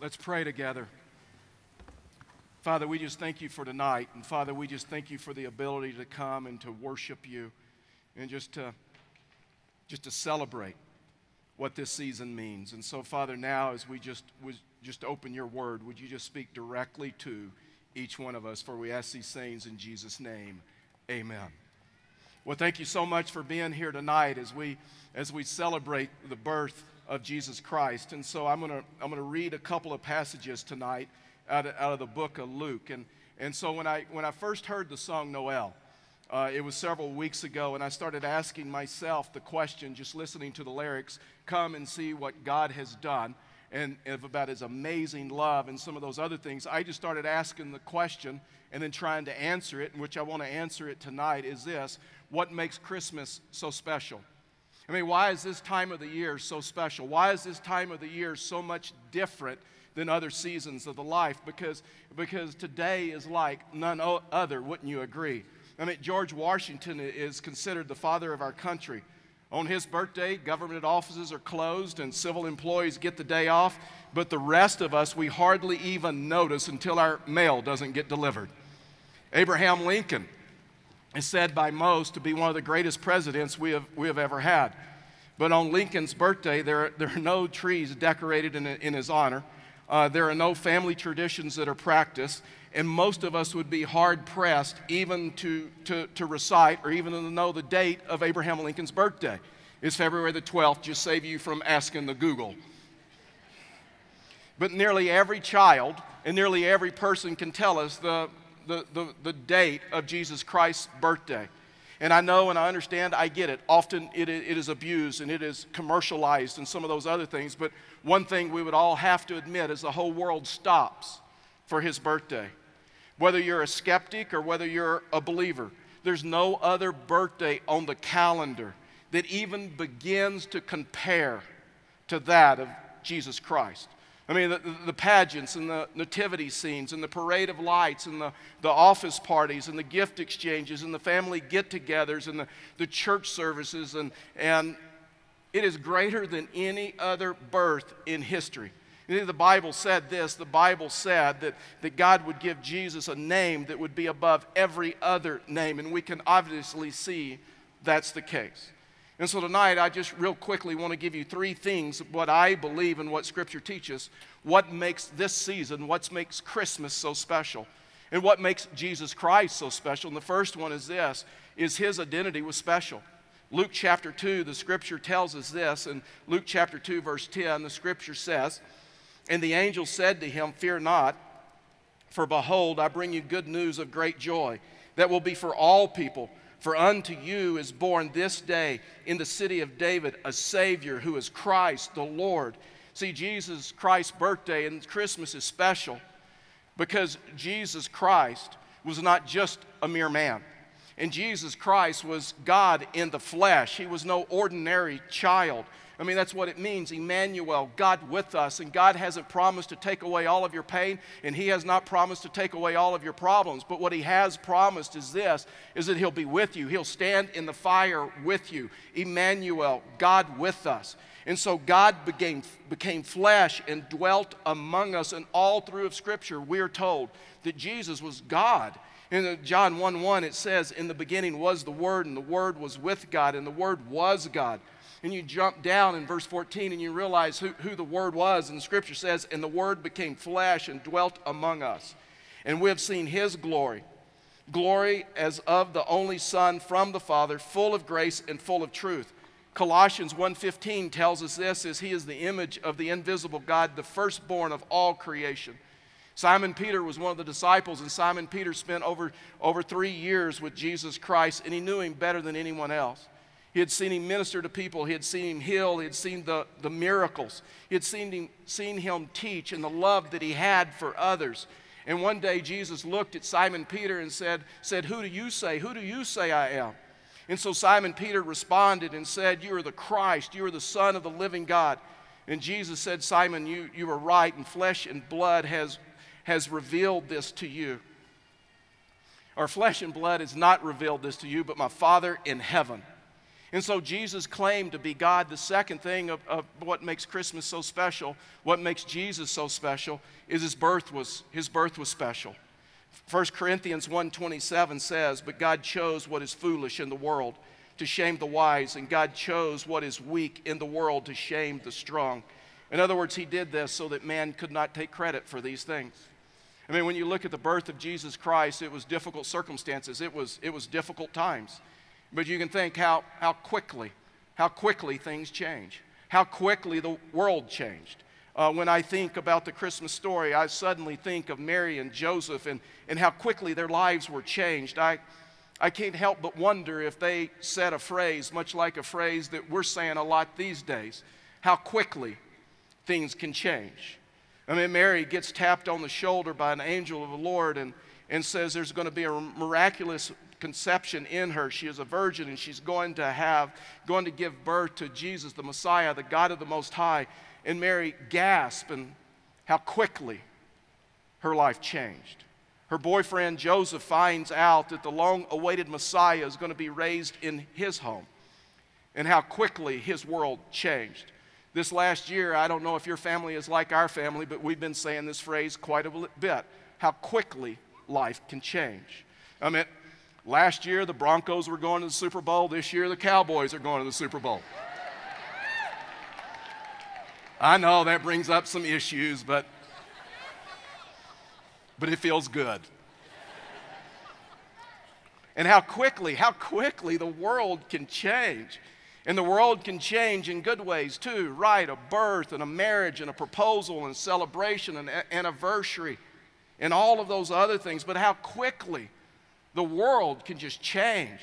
Let's pray together. Father, we just thank you for tonight. And Father, we just thank you for the ability to come and to worship you and just to, just to celebrate what this season means. And so, Father, now as we just, we just open your word, would you just speak directly to each one of us? For we ask these things in Jesus' name. Amen. Well, thank you so much for being here tonight as we, as we celebrate the birth of Jesus Christ. And so I'm going to I'm to read a couple of passages tonight out of, out of the book of Luke. And, and so when I, when I first heard the song Noel, uh, it was several weeks ago, and I started asking myself the question, just listening to the lyrics, come and see what God has done, and, and about his amazing love and some of those other things. I just started asking the question and then trying to answer it, and which I want to answer it tonight, is this What makes Christmas so special? I mean, why is this time of the year so special? Why is this time of the year so much different than other seasons of the life? Because, because today is like none other, wouldn't you agree? I mean, George Washington is considered the father of our country. On his birthday, government offices are closed and civil employees get the day off, but the rest of us, we hardly even notice until our mail doesn't get delivered. Abraham Lincoln is said by most to be one of the greatest presidents we have, we have ever had. But on Lincoln's birthday, there, there are no trees decorated in, in his honor. Uh, there are no family traditions that are practiced. And most of us would be hard pressed even to, to, to recite or even to know the date of Abraham Lincoln's birthday. It's February the 12th, just save you from asking the Google. But nearly every child and nearly every person can tell us the, the, the, the date of Jesus Christ's birthday. And I know and I understand, I get it. Often it, it is abused and it is commercialized and some of those other things. But one thing we would all have to admit is the whole world stops for his birthday. Whether you're a skeptic or whether you're a believer, there's no other birthday on the calendar that even begins to compare to that of Jesus Christ. I mean, the, the, pageants and the nativity scenes and the parade of lights and the, the office parties and the gift exchanges and the family get togethers and the, the church services, and, and it is greater than any other birth in history. The Bible said this the Bible said that, that God would give Jesus a name that would be above every other name, and we can obviously see that's the case. And so tonight, I just real quickly want to give you three things what I believe and what Scripture teaches, what makes this season, what makes Christmas so special, and what makes Jesus Christ so special. And the first one is this, is his identity was special. Luke chapter 2, the Scripture tells us this, in Luke chapter 2, verse 10, the Scripture says, And the angel said to him, Fear not, for behold, I bring you good news of great joy that will be for all people. For unto you is born this day in the city of David a Savior who is Christ the Lord. See, Jesus Christ's birthday and Christmas is special because Jesus Christ was not just a mere man. And Jesus Christ was God in the flesh. He was no ordinary child. I mean, that's what it means Emmanuel, God with us. And God hasn't promised to take away all of your pain, and He has not promised to take away all of your problems. But what He has promised is this is that He'll be with you. He'll stand in the fire with you. Emmanuel, God with us. And so God became, became flesh and dwelt among us. And all through of Scripture, we're told that Jesus was God. In John 1 1, it says, In the beginning was the Word, and the Word was with God, and the Word was God and you jump down in verse 14 and you realize who, who the Word was. And the scripture says, And the Word became flesh and dwelt among us. And we have seen His glory glory as of the only son from the father full of grace and full of truth colossians 1.15 tells us this as he is the image of the invisible god the firstborn of all creation simon peter was one of the disciples and simon peter spent over, over three years with jesus christ and he knew him better than anyone else he had seen him minister to people. He had seen him heal. He had seen the, the miracles. He had seen him, seen him teach and the love that he had for others. And one day Jesus looked at Simon Peter and said, said, Who do you say? Who do you say I am? And so Simon Peter responded and said, You are the Christ. You are the Son of the living God. And Jesus said, Simon, you, you are right, and flesh and blood has, has revealed this to you. Or flesh and blood has not revealed this to you, but my Father in heaven. And so Jesus claimed to be God. The second thing of, of, what makes Christmas so special, what makes Jesus so special, is his birth was, his birth was special. 1 Corinthians 1.27 says, But God chose what is foolish in the world to shame the wise, and God chose what is weak in the world to shame the strong. In other words, he did this so that man could not take credit for these things. I mean, when you look at the birth of Jesus Christ, it was difficult circumstances, it was, it was difficult times. But you can think how, how quickly, how quickly things change, how quickly the world changed. Uh, when I think about the Christmas story, I suddenly think of Mary and Joseph and, and how quickly their lives were changed. I, I can't help but wonder if they said a phrase, much like a phrase that we're saying a lot these days, how quickly things can change. I mean, Mary gets tapped on the shoulder by an angel of the Lord and, and says there's going to be a miraculous conception in her. She is a virgin and she's going to have, going to give birth to Jesus, the Messiah, the God of the Most High. And Mary gasped and how quickly her life changed. Her boyfriend Joseph finds out that the long awaited Messiah is going to be raised in his home and how quickly his world changed. This last year, I don't know if your family is like our family, but we've been saying this phrase quite a bit how quickly life can change. I mean, last year the Broncos were going to the Super Bowl, this year the Cowboys are going to the Super Bowl. I know that brings up some issues, but but it feels good. And how quickly, how quickly the world can change. And the world can change in good ways too, right? A birth and a marriage and a proposal and celebration and anniversary and all of those other things. But how quickly the world can just change.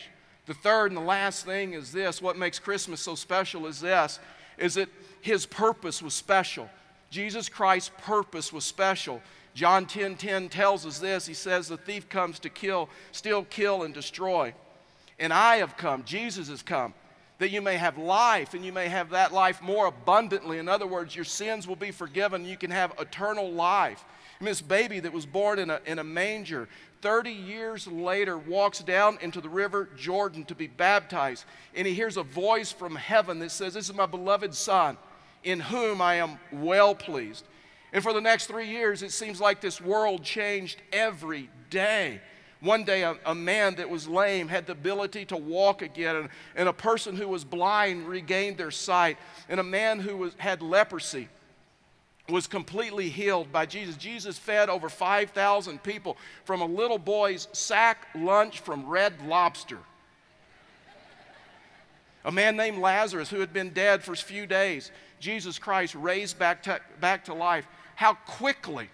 The third and the last thing is this what makes Christmas so special is this is that his purpose was special. Jesus Christ's purpose was special. John 10 10 tells us this. He says, The thief comes to kill, steal, kill, and destroy. And I have come, Jesus has come, that you may have life and you may have that life more abundantly. In other words, your sins will be forgiven. You can have eternal life. And this baby that was born in a, in a manger, 30 years later, walks down into the river Jordan to be baptized. And he hears a voice from heaven that says, This is my beloved Son, in whom I am well pleased. And for the next three years, it seems like this world changed every day. One day, a, a, man that was lame had the ability to walk again, and, and a person who was blind regained their sight, and a man who was, had leprosy was completely healed by Jesus. Jesus fed over 5,000 people from a little boy's sack lunch from Red Lobster. A man named Lazarus, who had been dead for a few days, Jesus Christ raised back to, back to life how quickly,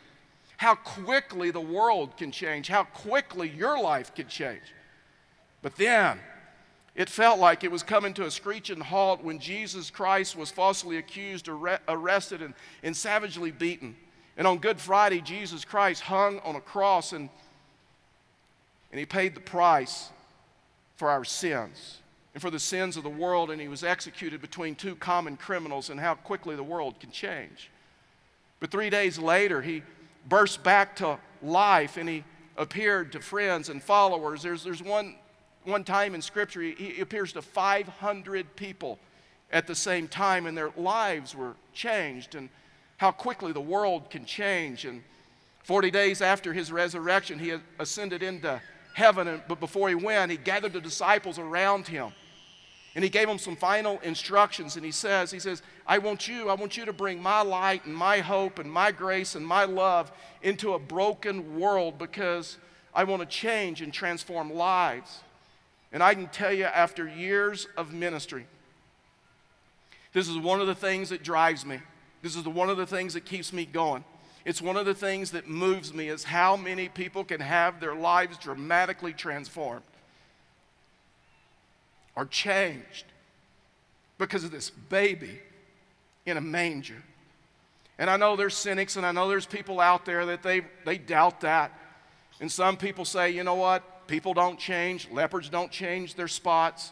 how quickly the world can change, how quickly your life can change. But then, it felt like it was coming to a screeching halt when Jesus Christ was falsely accused, arrested, and, and savagely beaten. And on Good Friday, Jesus Christ hung on a cross and, and he paid the price for our sins and for the sins of the world, and he was executed between two common criminals, and how quickly the world can change. But three days later, he burst back to life and he appeared to friends and followers. There's, there's one, one time in Scripture, he, he appears to 500 people at the same time, and their lives were changed, and how quickly the world can change. And 40 days after his resurrection, he ascended into heaven, and, but before he went, he gathered the disciples around him. And he gave them some final instructions, and he says, he says, I want you, I want you to bring my light and my hope and my grace and my love into a broken world because I want to change and transform lives. And I can tell you, after years of ministry, this is one of the things that drives me. This is one of the things that keeps me going. It's one of the things that moves me is how many people can have their lives dramatically transformed are changed because of this baby in a manger. And I know there's cynics and I know there's people out there that they, they doubt that. And some people say, you know what? People don't change. Leopards don't change their spots.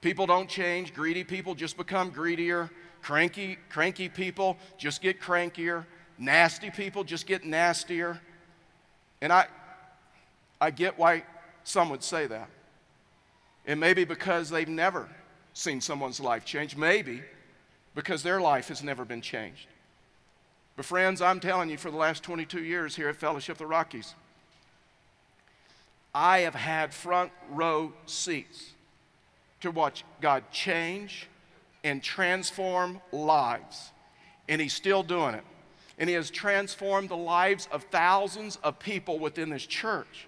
People don't change. Greedy people just become greedier. Cranky, cranky people just get crankier. Nasty people just get nastier. And I, I get why some would say that. It may be because they've never seen someone's life change. Maybe because their life has never been changed. But, friends, I'm telling you, for the last 22 years here at Fellowship of the Rockies, I have had front row seats to watch God change and transform lives. And He's still doing it. And He has transformed the lives of thousands of people within this church.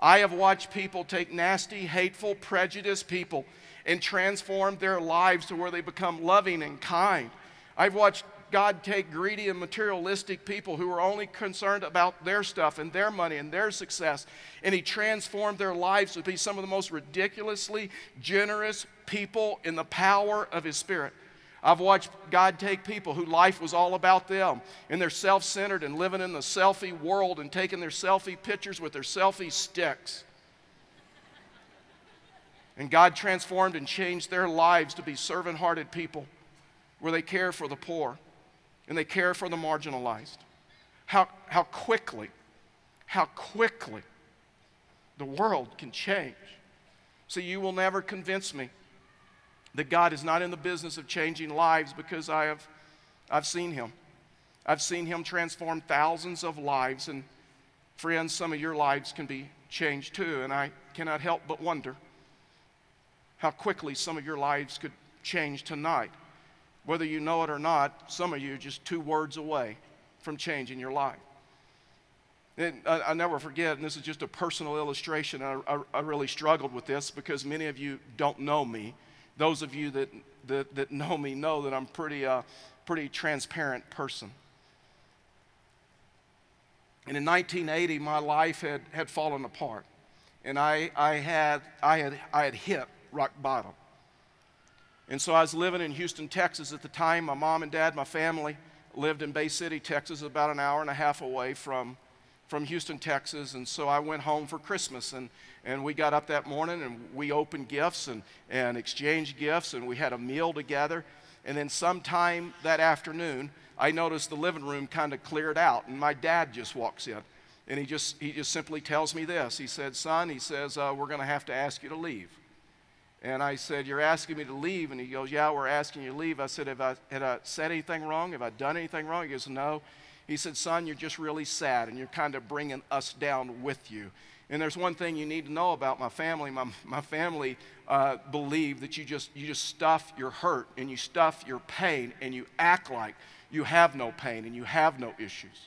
I have watched people take nasty, hateful, prejudiced people and transform their lives to where they become loving and kind. I've watched God take greedy and materialistic people who were only concerned about their stuff and their money and their success, and He transformed their lives to be some of the most ridiculously generous people in the power of His Spirit. I've watched God take people who life was all about them and they're self centered and living in the selfie world and taking their selfie pictures with their selfie sticks. And God transformed and changed their lives to be servant hearted people where they care for the poor and they care for the marginalized. How, how quickly, how quickly the world can change. See, you will never convince me that God is not in the business of changing lives because I have I've seen him. I've seen him transform thousands of lives and friends, some of your lives can be changed too and I cannot help but wonder how quickly some of your lives could change tonight. Whether you know it or not, some of you are just two words away from changing your life. And I, I never forget, and this is just a personal illustration. I, I, I, really struggled with this because many of you don't know me. Those of you that, that, that know me know that I'm pretty, uh, pretty transparent person. And in 1980, my life had, had fallen apart. And I, I, had, I, had, I had hit rock bottom. And so I was living in Houston, Texas at the time. My mom and dad, my family lived in Bay City, Texas, about an hour and a half away from, from Houston, Texas. And so I went home for Christmas. And, and we got up that morning and we opened gifts and, and exchanged gifts and we had a meal together. And then sometime that afternoon, I noticed the living room kind of cleared out. And my dad just walks in. And he just, he just simply tells me this. He said, Son, he says, uh, we're going to have to ask you to leave. And I said, You're asking me to leave? And he goes, Yeah, we're asking you to leave. I said, Have I, had I said anything wrong? Have I done anything wrong? He goes, No. He said, Son, you're just really sad and you're kind of bringing us down with you. And there's one thing you need to know about my family. My, my family uh, believe that you just, you just stuff your hurt and you stuff your pain and you act like you have no pain and you have no issues.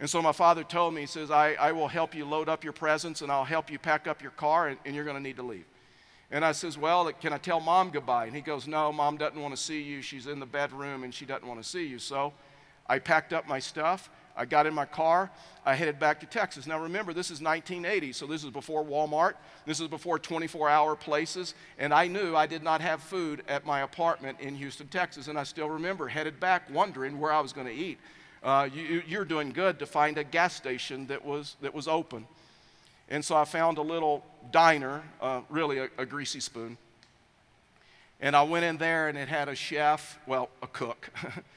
And so my father told me, he says, I, I will help you load up your presents and I'll help you pack up your car and, and you're going to need to leave. And I says, Well, can I tell mom goodbye? And he goes, No, mom doesn't want to see you. She's in the bedroom and she doesn't want to see you. So I packed up my stuff. I got in my car. I headed back to Texas. Now remember, this is 1980, so this is before Walmart. This is before 24 hour places. And I knew I did not have food at my apartment in Houston, Texas. And I still remember headed back wondering where I was going to eat. Uh, you, you're doing good to find a gas station that was, that was open. And so I found a little diner, uh, really a, a greasy spoon. And I went in there and it had a chef, well, a cook.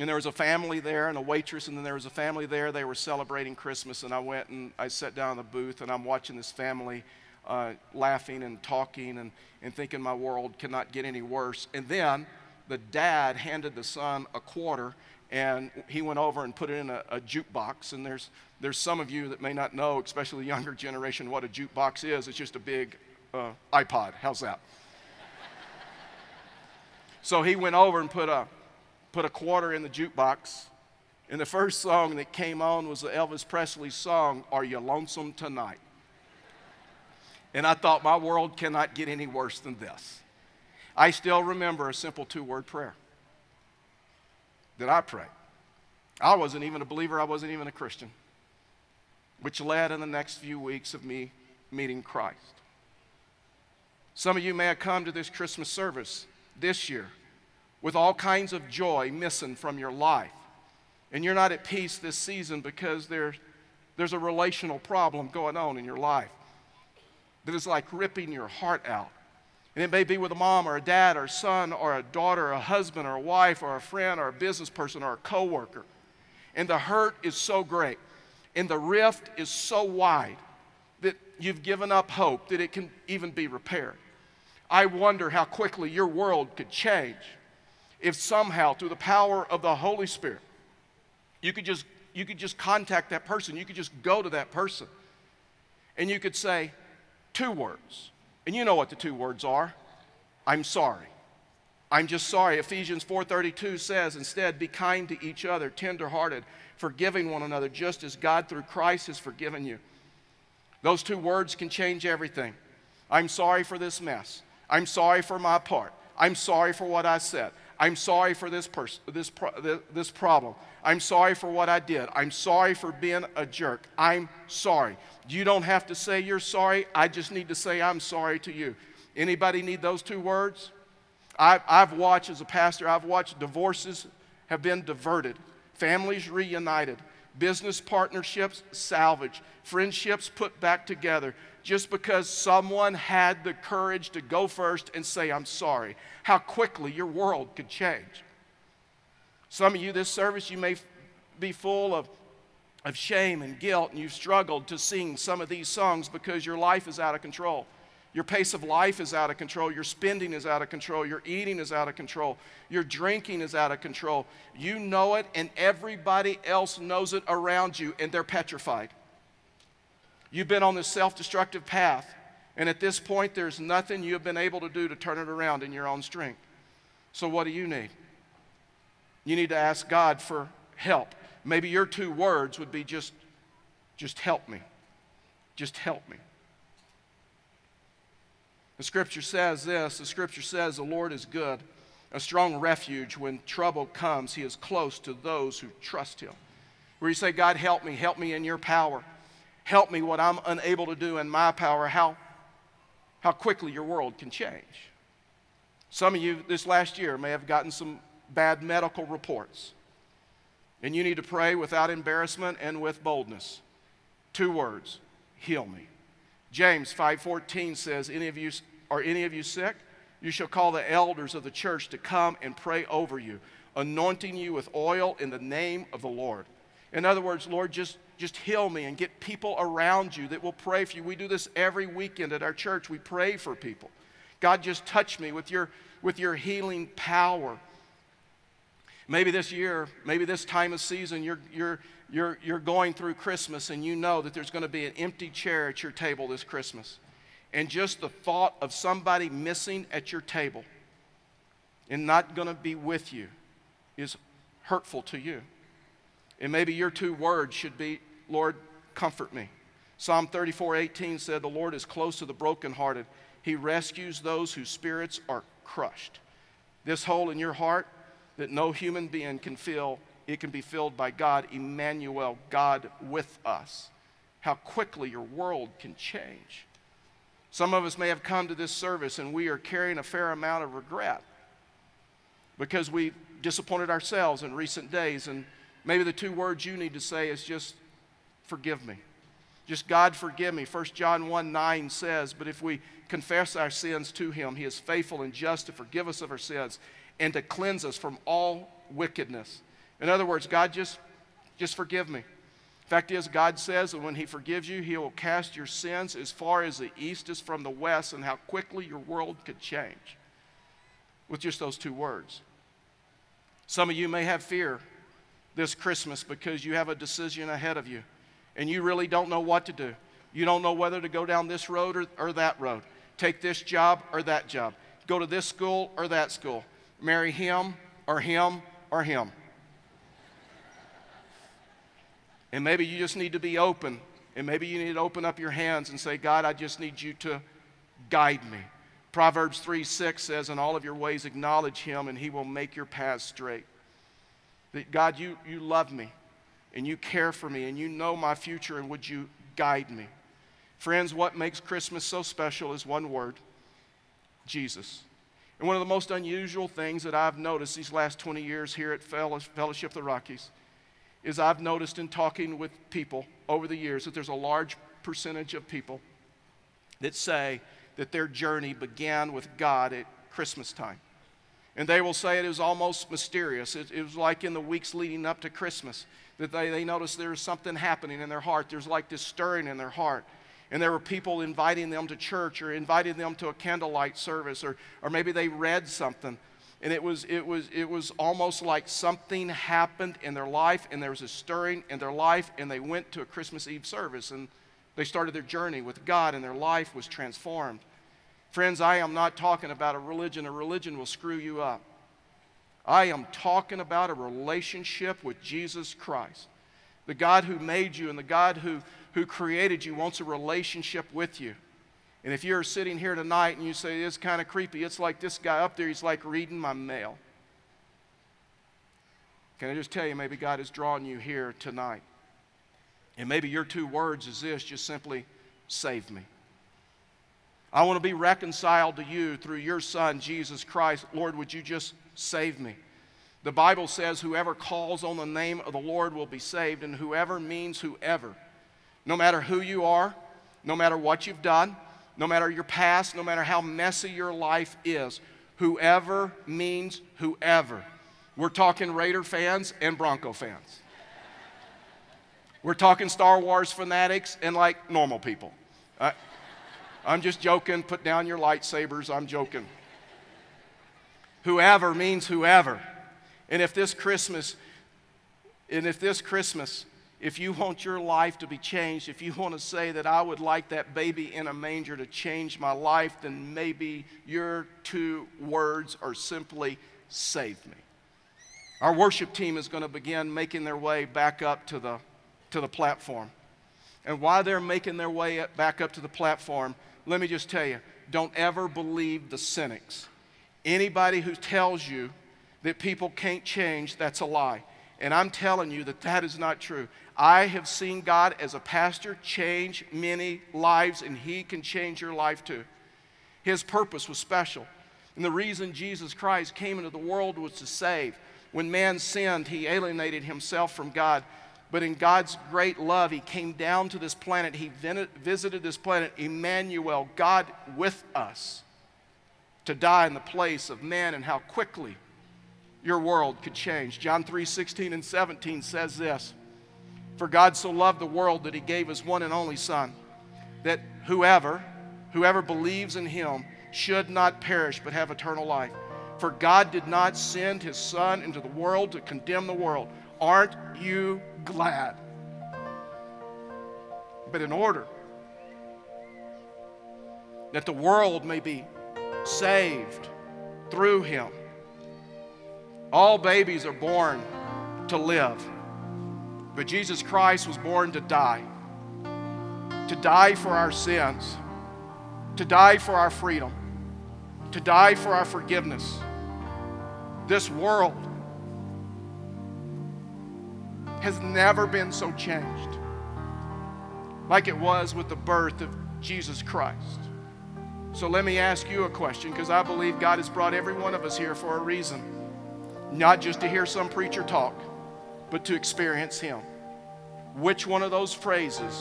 and there was a family there and a waitress, and then there was a family there. They were celebrating Christmas. And I went and I sat down in the booth and I'm watching this family uh, laughing and talking and, and thinking my world cannot get any worse. And then the dad handed the son a quarter and he went over and put it in a, a, jukebox. And there's, there's some of you that may not know, especially the younger generation, what a jukebox is. It's just a big uh, iPod. How's that? so he went over and put a, put a quarter in the jukebox. And the first song that came on was the Elvis Presley song, Are You Lonesome Tonight? And I thought, my world cannot get any worse than this. I still remember a simple two word prayer that I prayed. I wasn't even a believer, I wasn't even a Christian, which led in the next few weeks of me meeting Christ. Some of you may have come to this Christmas service this year with all kinds of joy missing from your life. And you're not at peace this season because there's, there's a relational problem going on in your life that is like ripping your heart out. And it may be with a mom or a dad or a son or a daughter or a husband or a wife or a friend or a business person or a coworker. And the hurt is so great and the rift is so wide that you've given up hope that it can even be repaired. I wonder how quickly your world could change if somehow, through the power of the Holy Spirit, you could just, you could just contact that person. You could just go to that person. And you could say two words. And you know what the two words are I'm sorry. I'm just sorry. Ephesians 4:32 says, "Instead, be kind to each other, tenderhearted, forgiving one another, just as God through Christ has forgiven you." Those two words can change everything. I'm sorry for this mess. I'm sorry for my part. I'm sorry for what I said. I'm sorry for this person, this, pro- this problem. I'm sorry for what I did. I'm sorry for being a jerk. I'm sorry. You don't have to say you're sorry. I just need to say I'm sorry to you. Anybody need those two words? I've, I've watched as a pastor, I've watched divorces have been diverted, families reunited, business partnerships salvaged, friendships put back together just because someone had the courage to go first and say, I'm sorry. How quickly your world could change. Some of you, this service, you may be full of, of shame and guilt, and you've struggled to sing some of these songs because your life is out of control. Your pace of life is out of control. Your spending is out of control. Your eating is out of control. Your drinking is out of control. You know it, and everybody else knows it around you, and they're petrified. You've been on this self destructive path, and at this point, there's nothing you have been able to do to turn it around in your own strength. So, what do you need? You need to ask God for help. Maybe your two words would be just, just help me. Just help me. The scripture says this the scripture says, The Lord is good, a strong refuge. When trouble comes, He is close to those who trust Him. Where you say, God, help me, help me in your power. Help me what I'm unable to do in my power, how, how quickly your world can change. Some of you this last year may have gotten some bad medical reports. And you need to pray without embarrassment and with boldness. Two words, heal me. James 5:14 says, "Any of you are any of you sick? You shall call the elders of the church to come and pray over you, anointing you with oil in the name of the Lord." In other words, Lord, just, just heal me and get people around you that will pray for you. We do this every weekend at our church. We pray for people. God, just touch me with your, with your healing power. Maybe this year, maybe this time of season, you're, you're, you're, you're going through Christmas and you know that there's going to be an empty chair at your table this Christmas and just the thought of somebody missing at your table and not going to be with you is hurtful to you. And maybe your two words should be, Lord, comfort me. Psalm 34 18 said, The Lord is close to the brokenhearted. He rescues those whose spirits are crushed. This hole in your heart that no human being can fill, it can be filled by God, Emmanuel, God with us. How quickly your world can change. Some of us may have come to this service and we are carrying a fair amount of regret because we disappointed ourselves in recent days. And maybe the two words you need to say is just, forgive me. Just God forgive me. 1 John 1 9 says, But if we confess our sins to him, he is faithful and just to forgive us of our sins and to cleanse us from all wickedness. In other words, God, just, just forgive me. Fact is, God says that when He forgives you, He will cast your sins as far as the east is from the west, and how quickly your world could change with just those two words. Some of you may have fear this Christmas because you have a decision ahead of you and you really don't know what to do. You don't know whether to go down this road or, or that road, take this job or that job, go to this school or that school, marry him or him or him. And maybe you just need to be open. And maybe you need to open up your hands and say, God, I just need you to guide me. Proverbs 3 6 says, In all of your ways acknowledge him, and he will make your paths straight. That God, you, you love me, and you care for me, and you know my future, and would you guide me? Friends, what makes Christmas so special is one word Jesus. And one of the most unusual things that I've noticed these last 20 years here at Fellowship of the Rockies is I've noticed in talking with people over the years that there's a large percentage of people that say that their journey began with God at Christmas time. And they will say it was almost mysterious. It, it was like in the weeks leading up to Christmas that they, they noticed there was something happening in their heart. There's like this stirring in their heart. and there were people inviting them to church or inviting them to a candlelight service or, or maybe they read something and it was, it, was, it was almost like something happened in their life and there was a stirring in their life and they went to a christmas eve service and they started their journey with god and their life was transformed friends i am not talking about a religion a religion will screw you up i am talking about a relationship with jesus christ the god who made you and the god who who created you wants a relationship with you. And if you're sitting here tonight and you say, it's kind of creepy, it's like this guy up there, he's like reading my mail. Can I just tell you, maybe God is drawing you here tonight. And maybe your two words is this just simply, save me. I want to be reconciled to you through your Son, Jesus Christ. Lord, would you just save me? The Bible says, whoever calls on the name of the Lord will be saved, and whoever means whoever. No matter who you are, no matter what you've done, no matter your past, no matter how messy your life is, whoever means whoever. We're talking Raider fans and Bronco fans. We're talking Star Wars fanatics and like normal people. I, I'm just joking. Put down your lightsabers. I'm joking. Whoever means whoever. And if this Christmas, and if this Christmas if you want your life to be changed, if you want to say that I would like that baby in a manger to change my life, then maybe your two words are simply save me. Our worship team is going to begin making their way back up to the, to the platform. And while they're making their way back up to the platform, let me just tell you don't ever believe the cynics. Anybody who tells you that people can't change, that's a lie. And I'm telling you that that is not true. I have seen God as a pastor change many lives, and He can change your life too. His purpose was special. And the reason Jesus Christ came into the world was to save. When man sinned, he alienated himself from God. But in God's great love, he came down to this planet. He visited this planet, Emmanuel, God with us, to die in the place of man, and how quickly your world could change. John 3 16 and 17 says this for God so loved the world that he gave his one and only Son, that whoever, whoever believes in him should not perish but have eternal life. For God did not send his Son into the world to condemn the world. Aren't you glad? But in order that the world may be saved through him, all babies are born to live. But Jesus Christ was born to die, to die for our sins, to die for our freedom, to die for our forgiveness. This world has never been so changed like it was with the birth of Jesus Christ. So let me ask you a question because I believe God has brought every one of us here for a reason, not just to hear some preacher talk but to experience Him. Which one of those phrases,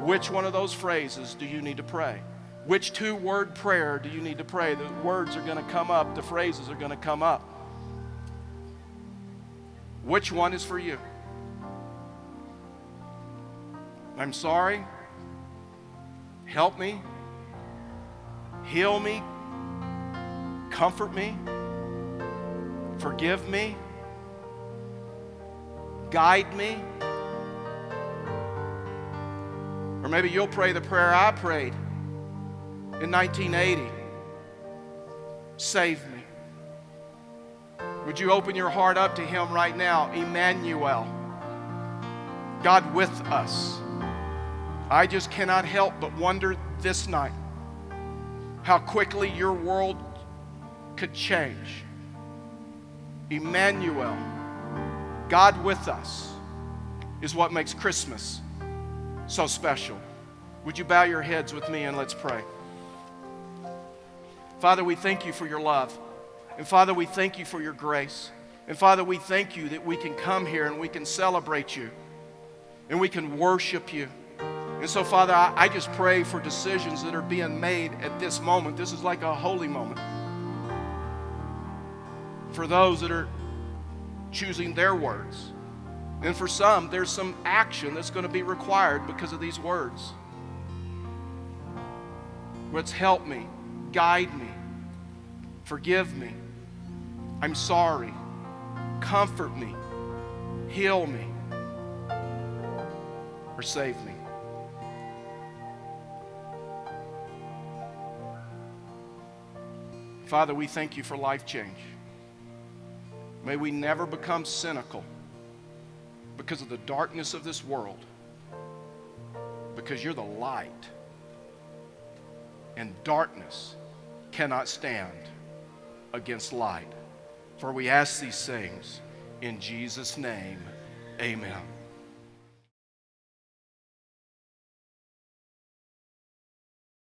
which one of those phrases do you need to pray? Which two word prayer do you need to pray? The words are going to come up, the phrases are going to come up. Which one is for you? I'm sorry. Help me. Heal me. Comfort me. Forgive me guide me. Or maybe you'll pray the prayer I prayed in 1980 Save me. Would you open your heart up to Him right now? Emmanuel, God with us. I just cannot help but wonder this night how quickly your world could change. Emmanuel. God with us is what makes Christmas so special. Would you bow your heads with me and let's pray? Father, we thank you for your love. And Father, we thank you for your grace. And Father, we thank you that we can come here and we can celebrate you and we can worship you. And so, Father, I, I just pray for decisions that are being made at this moment. This is like a holy moment. For those that are choosing their words. And for some, there's some action that's going to be required because of these words. Let's help me, guide me, forgive me. I'm sorry. Comfort me, heal me, or save me. Father, we thank you for life change. May we never become cynical because of the darkness of this world, because you're the light, and darkness cannot stand against light. For we ask these things in Jesus' name, amen.